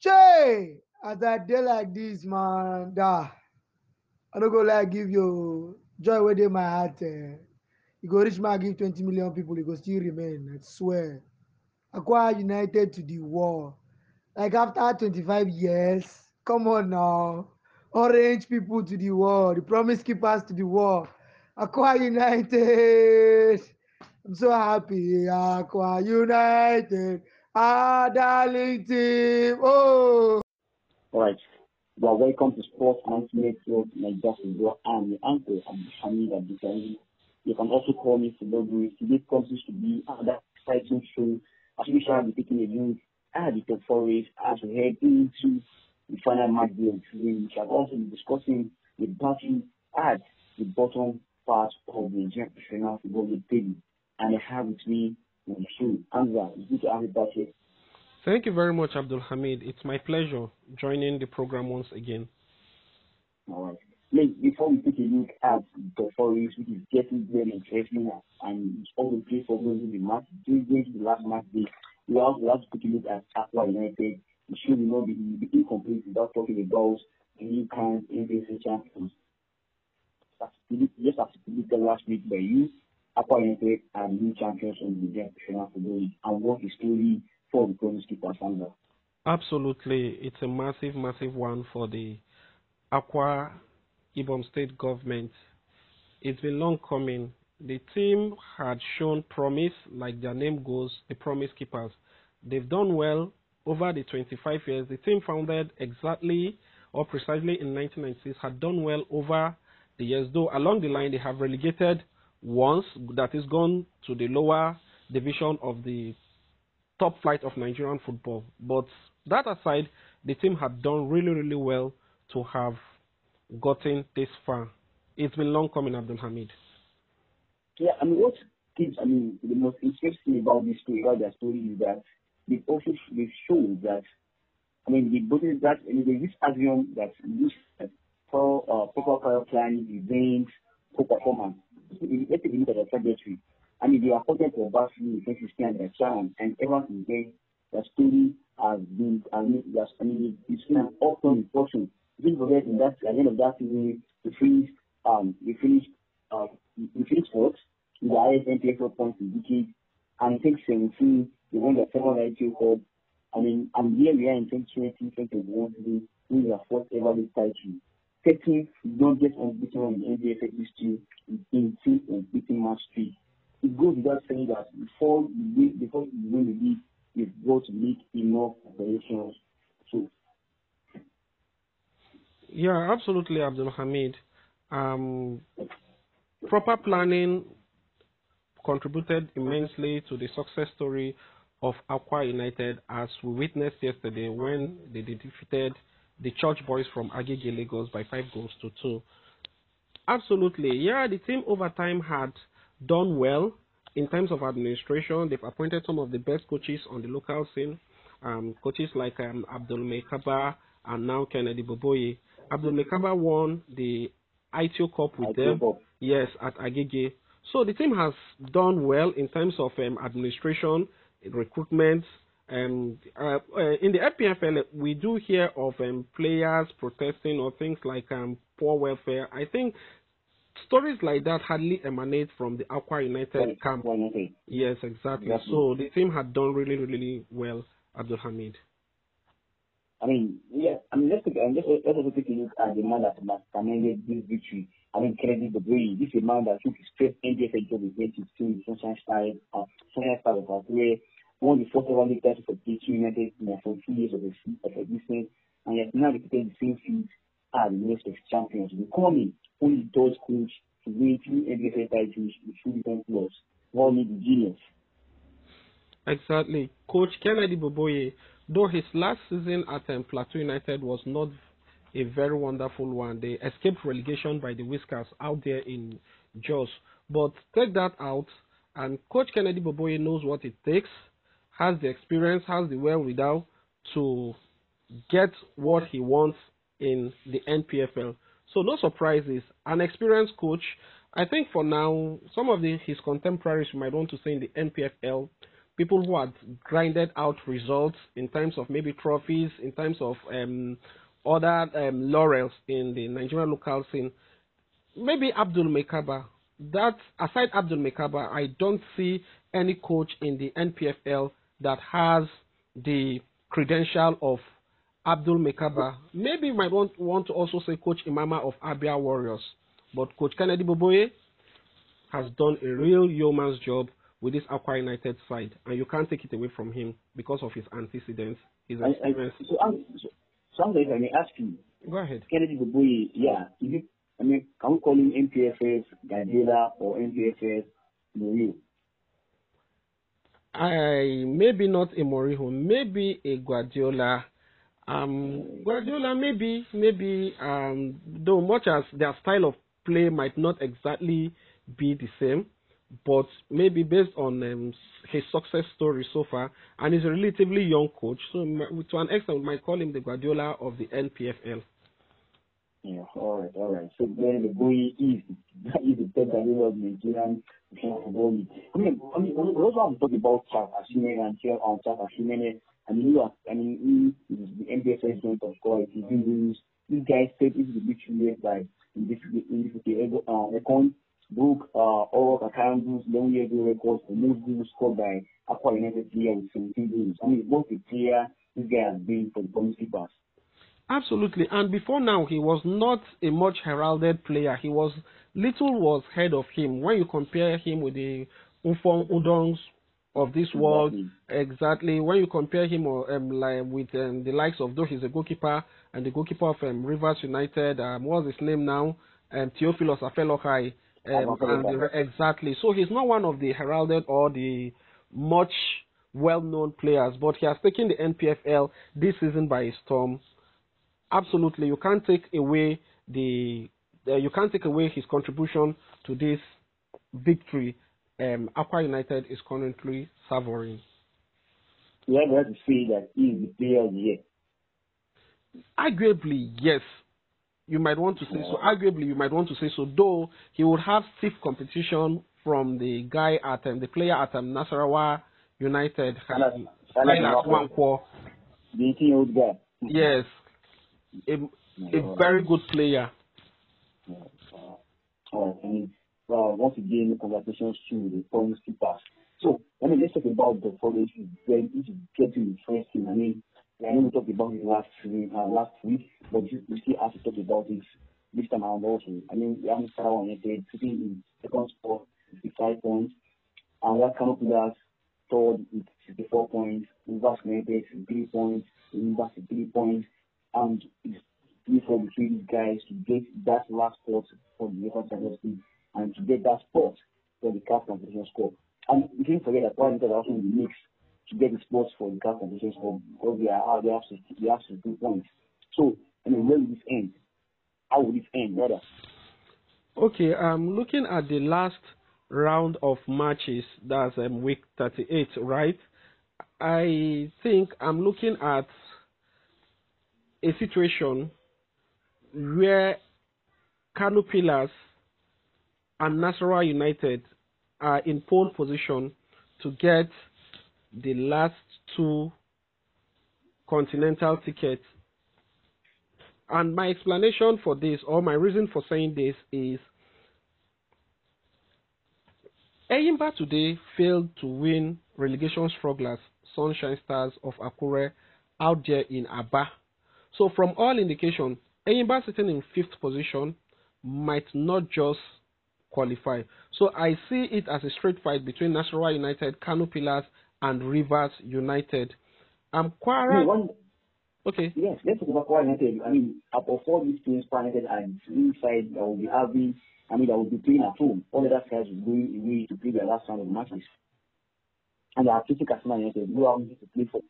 Che! As I dey like this, man, da. I no go like give you joy wey dey my heart. Eh. You go reach my give 20 million people, you go still remain. I swear. Aqua United to the wall. Like after 25 years. Come on now. Orange people to the wall. The promise keepers to the wall. Aqua United. I'm so happy. Aqua United. Darling team. Oh. All right. Well, welcome to Sports and Network Nigeria Football. I'm your uncle, Hamid Abdulkarim. You can also call me Football Guru. Today comes to be another exciting show. As we shall be taking a look at the top four race as we head into the final match day season. We shall also be discussing the battle at the bottom part of the Nigerian Professional Football League table. And I have with me Thank you very much, Abdul Hamid. It's my pleasure joining the program once again. All right. Like, before we take a look at the Forest, which is getting very interesting and it's all the place for going the match, going to the last match day, we also have to take a look at Akwa United. It should not be, be incomplete without talking about the new current NBC champions. Just as predicted last week by you, New champions the. And story for the promise keeper Sandra? Absolutely. It's a massive, massive one for the Akwa Ibom State government. It's been long coming. The team had shown promise, like their name goes, the promise keepers. They've done well over the 25 years. The team founded exactly or precisely in 1996 had done well over the years, though along the line they have relegated once, that is gone to the lower division of the top flight of Nigerian football. But that aside, the team had done really, really well to have gotten this far. It's been long coming, Abdul Hamid. Yeah, mean, what gives, I mean, the most interesting about this story, about their story is that they've also they've shown that, I mean, the both that, I mean, this argument that this uh, proper prior planning, events, poor performance. So, let's take a look at the trajectory. I mean, they are appointed to Basel in 2016 and their chairman, and ever since then, the story has been, I mean, it's been an awesome fortune. Don't forget, in that, at the end of that season, we finished, um, we finished, uh, we finished fourth, with the highest NPFL points in decades, and in 2017, they won the second Aiteo Cup. I mean, and here we are in 2020, 2021, today, winning their fourth ever league title. Taking longest unbeaten on the NPFL history in 18 unbeaten match streak it goes without saying that before you win, before you win the league, you've got to make enough operations. So, yeah, absolutely, Abdul Hamid. Um, proper planning contributed immensely to the success story of Akwa United, as we witnessed yesterday when they defeated the Church Boys from Agege Lagos by five goals to two. Absolutely, yeah, the team over time had done well in terms of administration. They've appointed some of the best coaches on the local scene, um, coaches like um, Abdul Maikaba and now Kennedy Boboye. Abdul Maikaba won the Aiteo Cup with them, yes, at Agege. So the team has done well in terms of um, administration, recruitment. Um, uh, uh, in the NPFL, we do hear of um, players protesting or things like um, poor welfare. I think stories like that hardly emanate from the Akwa United camp. Yes, exactly. exactly. So the team had done really, really well, Abdul Hamid. I mean, yeah, I mean, let's, take, um, let's, let's also take a look at the man that commanded this victory. I mean, Kennedy Boboye, this is a man that took his first NPFL job in 2016 with Sunshine Stars, uh, Sunshine Stars of Akure, won the first ever league title for PH United in the 42 years of, of existence, and he has now repeated the same feat at the list of champions, becoming only those coach to win two NPFL titles with two different clubs. One the genius. Exactly. Coach Kennedy Boboye, though his last season at um, Plateau United was not a very wonderful one, they escaped relegation by the Whiskers out there in Jos. But take that out, and Coach Kennedy Boboye knows what it takes, has the experience, has the wherewithal to get what he wants in the NPFL. So no surprises. An experienced coach. I think for now, some of the, his contemporaries might want to say in the NPFL people who had grinded out results in terms of maybe trophies, in terms of um, other um, laurels in the Nigerian local scene. Maybe Abdul Maikaba. That aside Abdul Maikaba, I don't see any coach in the NPFL that has the credential of Abdul Maikaba. Maybe you might want, want to also say Coach Imama of Abia Warriors. But Coach Kennedy Boboye has done a real yeoman's job with this Akwa United side, and you can't take it away from him because of his antecedents, his I, I, experience. so, um, so, so if I may ask you, Go ahead. Kennedy Boboye, yeah, is it, I mean, can we call him MPFS Guardiola or MPFS Mourinho? I maybe not a Mourinho, maybe a Guardiola. Um, Guardiola, maybe, maybe. Um, though much as their style of play might not exactly be the same, but maybe based on um, his success story so far, and he's a relatively young coach, so to an extent, we might call him the Guardiola of the NPFL. Yeah, all right, all right. So then the boy is is the third Guardiola of Nigerian football. I mean, I mean, also have to talk about Charles Atshimene and Charles um, Charles Atshimene. I mean, you are, I mean, he is the NPFL joint of course. He's been this. These guys said this is the big years by in this in this uh, Econ broke uh all Kakandu's long year ago records for most goals scored by Akwa United player with 17 goals. I mean, both the player this guy has been for the Keepers. Absolutely. And before now, he was not a much heralded player. He was little was heard of him when you compare him with the Ufong Udongs of this world. Exactly. Exactly. When you compare him um, like with um, the likes of though he's a goalkeeper and the goalkeeper of um, Rivers United. Um, what's his name now? Um, Theophilus Afelokhai. Um, and the, exactly. So he's not one of the heralded or the much well-known players, but he has taken the NPFL this season by storm absolutely you can't take away the uh, you can't take away his contribution to this victory um Akwa United is currently savoring. We have to say that he is the player of the year. Arguably, yes. You might want to say so. Arguably, you might want to say so. Though he would have stiff competition from the guy at um, the player at um, Nasarawa United, Silas- Nwankwo. The 18 year old guy. Yes, a, a very good player. Uh, uh, mean, uh, once again, congratulations to the Promise Keepers. So, I mean, let's talk about the following. This is very, this is getting interesting. I mean, I know we talked about it last week, uh, last week, but we we still have to talk about it this time around also. I mean, we have Sarah United sitting in second spot, 55 points, and what Kano Pillars third with 64 points, Rivers United 3 points, Rivers 3 points, and three for between guys to get that last spot for the UEFA Champions League and to get that spot for the CAF competition score. And we can't forget that one are also in the mix to get the spots for the CAF competition score because they are they have to they have to do points. So I mean where will this end? How will this end, rather? Okay, I'm looking at the last round of matches. That's um, week 38, right? I think I'm looking at a situation where Kano Pillars and Nasarawa United are in pole position to get the last two continental tickets. And my explanation for this, or my reason for saying this, is Enyimba today failed to win relegation strugglers Sunshine Stars of Akure out there in Aba. So from all indication, Enyimba sitting in fifth position might not just qualify. So I see it as a straight fight between Nasarawa United, Kano Pillars, and Rivers United. Um, Kwara, one, okay, yes, let's talk about Kwara United. I mean, out of all these teams, Kwara United and inside that will be having, I mean, that will be playing at home. All the other guys will go away to play their last round of matches. And the Athletic Arsenal United, who are going to play for.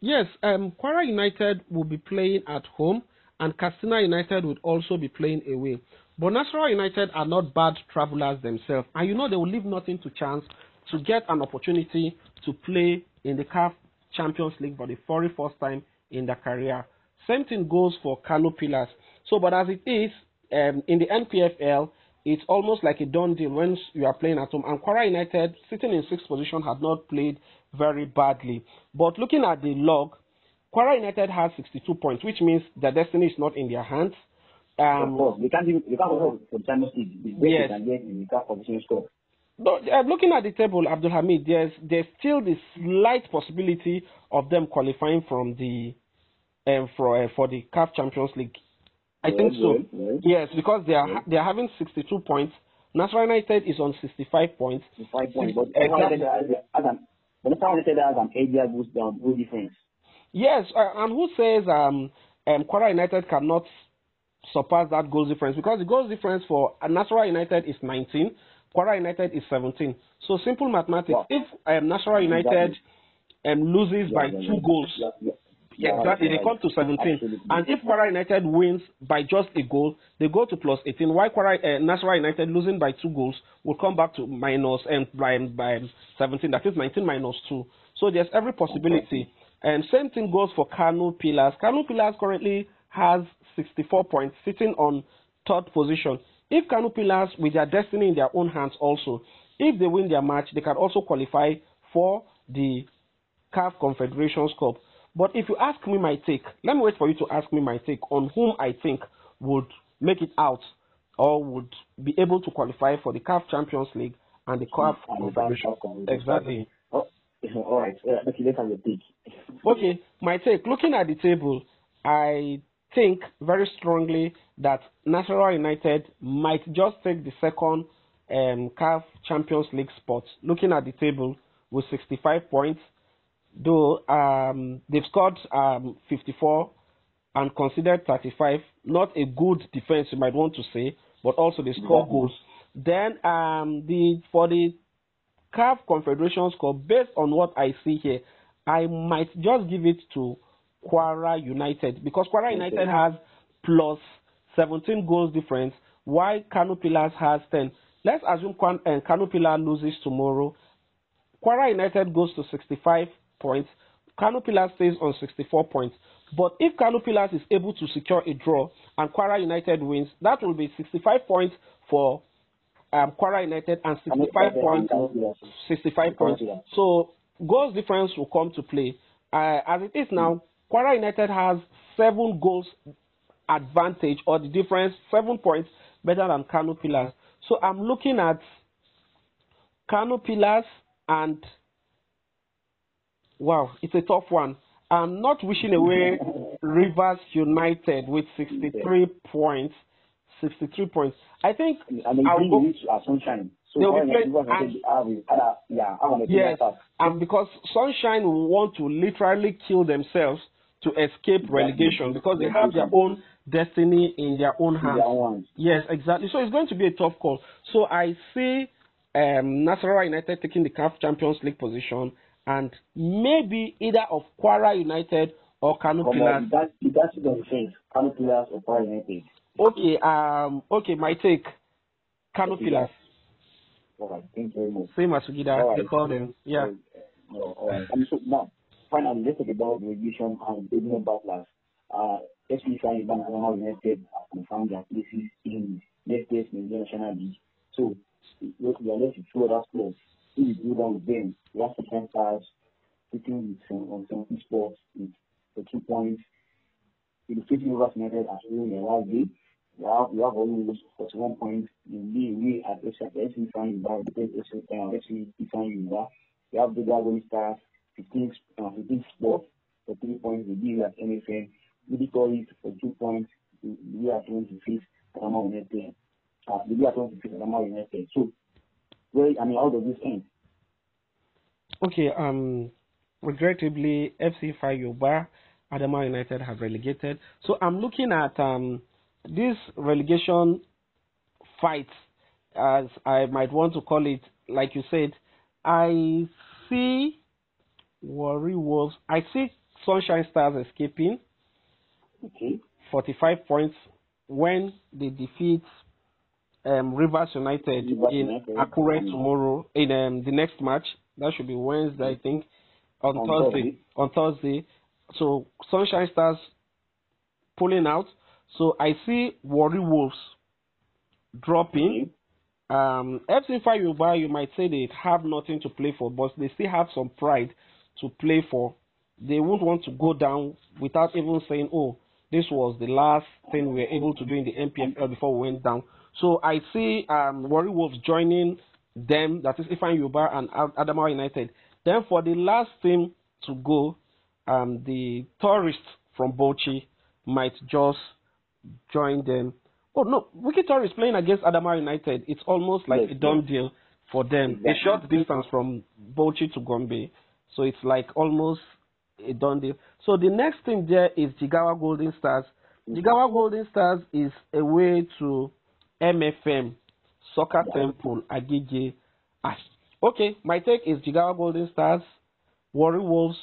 Yes, um, United will be playing at home, and Katsina United would also be playing away. But United are not bad travelers themselves, and you know they will leave nothing to chance to get an opportunity to play in the CAF Champions League for the very first time in their career. Same thing goes for Kano Pillars. So, but as it is um, in the NPFL, it's almost like a done deal when you are playing at home. And Kwara United, sitting in sixth position, had not played very badly. But looking at the log, Kwara United has 62 points, which means the destiny is not in their hands. of Um, course, they can't even, they can't for Champions League. Yes. they can get the position score. But uh, looking at the table, Abdul Hamid, there's there's still the slight possibility of them qualifying from the um, for uh, for the CAF Champions League. I think so. Well, well, Yes, because they are they are having 62 points. Nasarawa United is on 65 points. the five points. But Exactly. everyone United has an, everyone United has an area goes down, goal difference. Yes, uh, and who says um um Kwara United cannot surpass that goal difference? Because the goal difference for Nasarawa United is 19, Kwara United is 17. So simple mathematics. Wow. If um, Nasarawa United um, loses by Yeah, yeah, two yeah. goals, Yeah, exactly. They come to 17. Absolutely. And if Kwara United wins by just a goal, they go to plus 18. While Kwara, uh, Nasarawa United losing by two goals will come back to minus and by, by 17. That is 19 minus 2. So there's every possibility. And same thing goes for Kano Pillars. Kano Pillars currently has 64 points, sitting on third position. If Kano Pillars, with their destiny in their own hands also, if they win their match, they can also qualify for the CAF Confederations Cup. But if you ask me my take, let me wait for you to ask me my take on whom I think would make it out or would be able to qualify for the CAF Champions League and the CAF Confederation. Exactly. Oh, all right. Uh, okay, let's have a pick. Okay, my take. Looking at the table, I think very strongly that National United might just take the second um, CAF Champions League spot. Looking at the table with 65 points, though um, they've scored um, 54 and considered 35. Not a good defense, you might want to say, but also they score Exactly. goals. Then um, the for the CAF Confederation score, based on what I see here, I might just give it to Kwara United because Kwara United has plus 17 goals difference, while Kano Pillars has 10. Let's assume uh, Kano Pillar loses tomorrow. Kwara United goes to 65 points. Kano Pillars stays on 64 points. But if Kano Pillars is able to secure a draw and Kwara United wins, that will be 65 points for um, Kwara United and 65 points 65 points. So goals difference will come to play. Uh, as it is now, Kwara United has seven goals advantage or the difference, seven points better than Kano Pillars. So I'm looking at Kano Pillars and wow, it's a tough one. I'm not wishing away Rivers United with 63 points. 63 points. I think And they I'll go- uh, sunshine. So They'll be playing- have is other, yeah, I Yes, and because Sunshine want to literally kill themselves to escape relegation because they have their own destiny in their own hands. their own. Yes, exactly. So it's going to be a tough call. So I see um, Nasarawa United taking the CAF Champions League position, and maybe either of Kwara United or Come Pillars. that, that's what I'm saying. Kano Pillars or Power United. Okay, um, okay, my take, Okay, Pillars. All right, thank you very much. Same as Sugida, All they call them. Yeah. All right. And so now, finally, let's talk about the revision and the new battlers. Uh, FC Flying Bank United have confirmed their places in next year's National League. So, we are left with two other clubs. We go down with them, African Stars sitting with um, on 70 sports with the two points. City Rivers United as well in the last day. We have, we have almost 41 points in the way at FC Flying Bank, the FC Flying Bank. We have the Dragon Stars, 15, uh, 15 sports for three points. The deal at NFN. Military for two points. The year at 25th, Adamawa United. Uh, the year at 25th, Adamawa United. So, where, I mean, how does this end? Okay, um, regrettably, FC Fayoba, Adamawa United have relegated. So I'm looking at um, this relegation fight, as I might want to call it, like you said. I see Warri Wolves. I see Sunshine Stars escaping Okay. 45 points when they defeat um, Rivers United Rivers in United. Akure Mm. tomorrow in um, the next match. That should be Wednesday, I think, on, On Thursday. Thursday. On Thursday. So Sunshine Stars pulling out. So I see Warri Wolves dropping. Okay. Um, FC Yoruba, you might say they have nothing to play for, but they still have some pride to play for. They won't want to go down without even saying, "Oh, this was the last thing we were able to do in the NPFL before we went down." So I see um, Warri Wolves joining them, that is Ifeanyi Ubah and Adamawa United. Then for the last team to go, um, the tourists from Bauchi might just join them. Oh no, Wikki is playing against Adamawa United. It's almost like Yes, a done deal for them. A short distance from Bauchi to Gombe, so it's like almost a done deal. So the next team there is Jigawa Golden Stars. Jigawa Golden Stars is a way to MFM Soccer Temple Agege. Ah, Okay, my take is Jigawa Golden Stars, Warri Wolves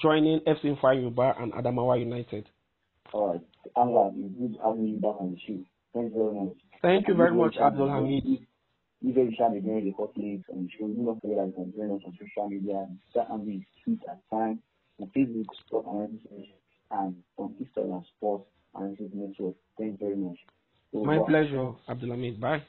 joining FC Yoruba and Adamawa United. All right. I'm glad you good having you back on the show. Thanks very much. Thank you very much, Abdul Hamid. You guys shall be doing the hot leagues on the show. Do not forget that you can join us on social media. Be tweet at time on Facebook, Sport Analysis, and on Instagram, Sports Analysis Network. Thanks very much. My pleasure, Abdul Hamid. Bye.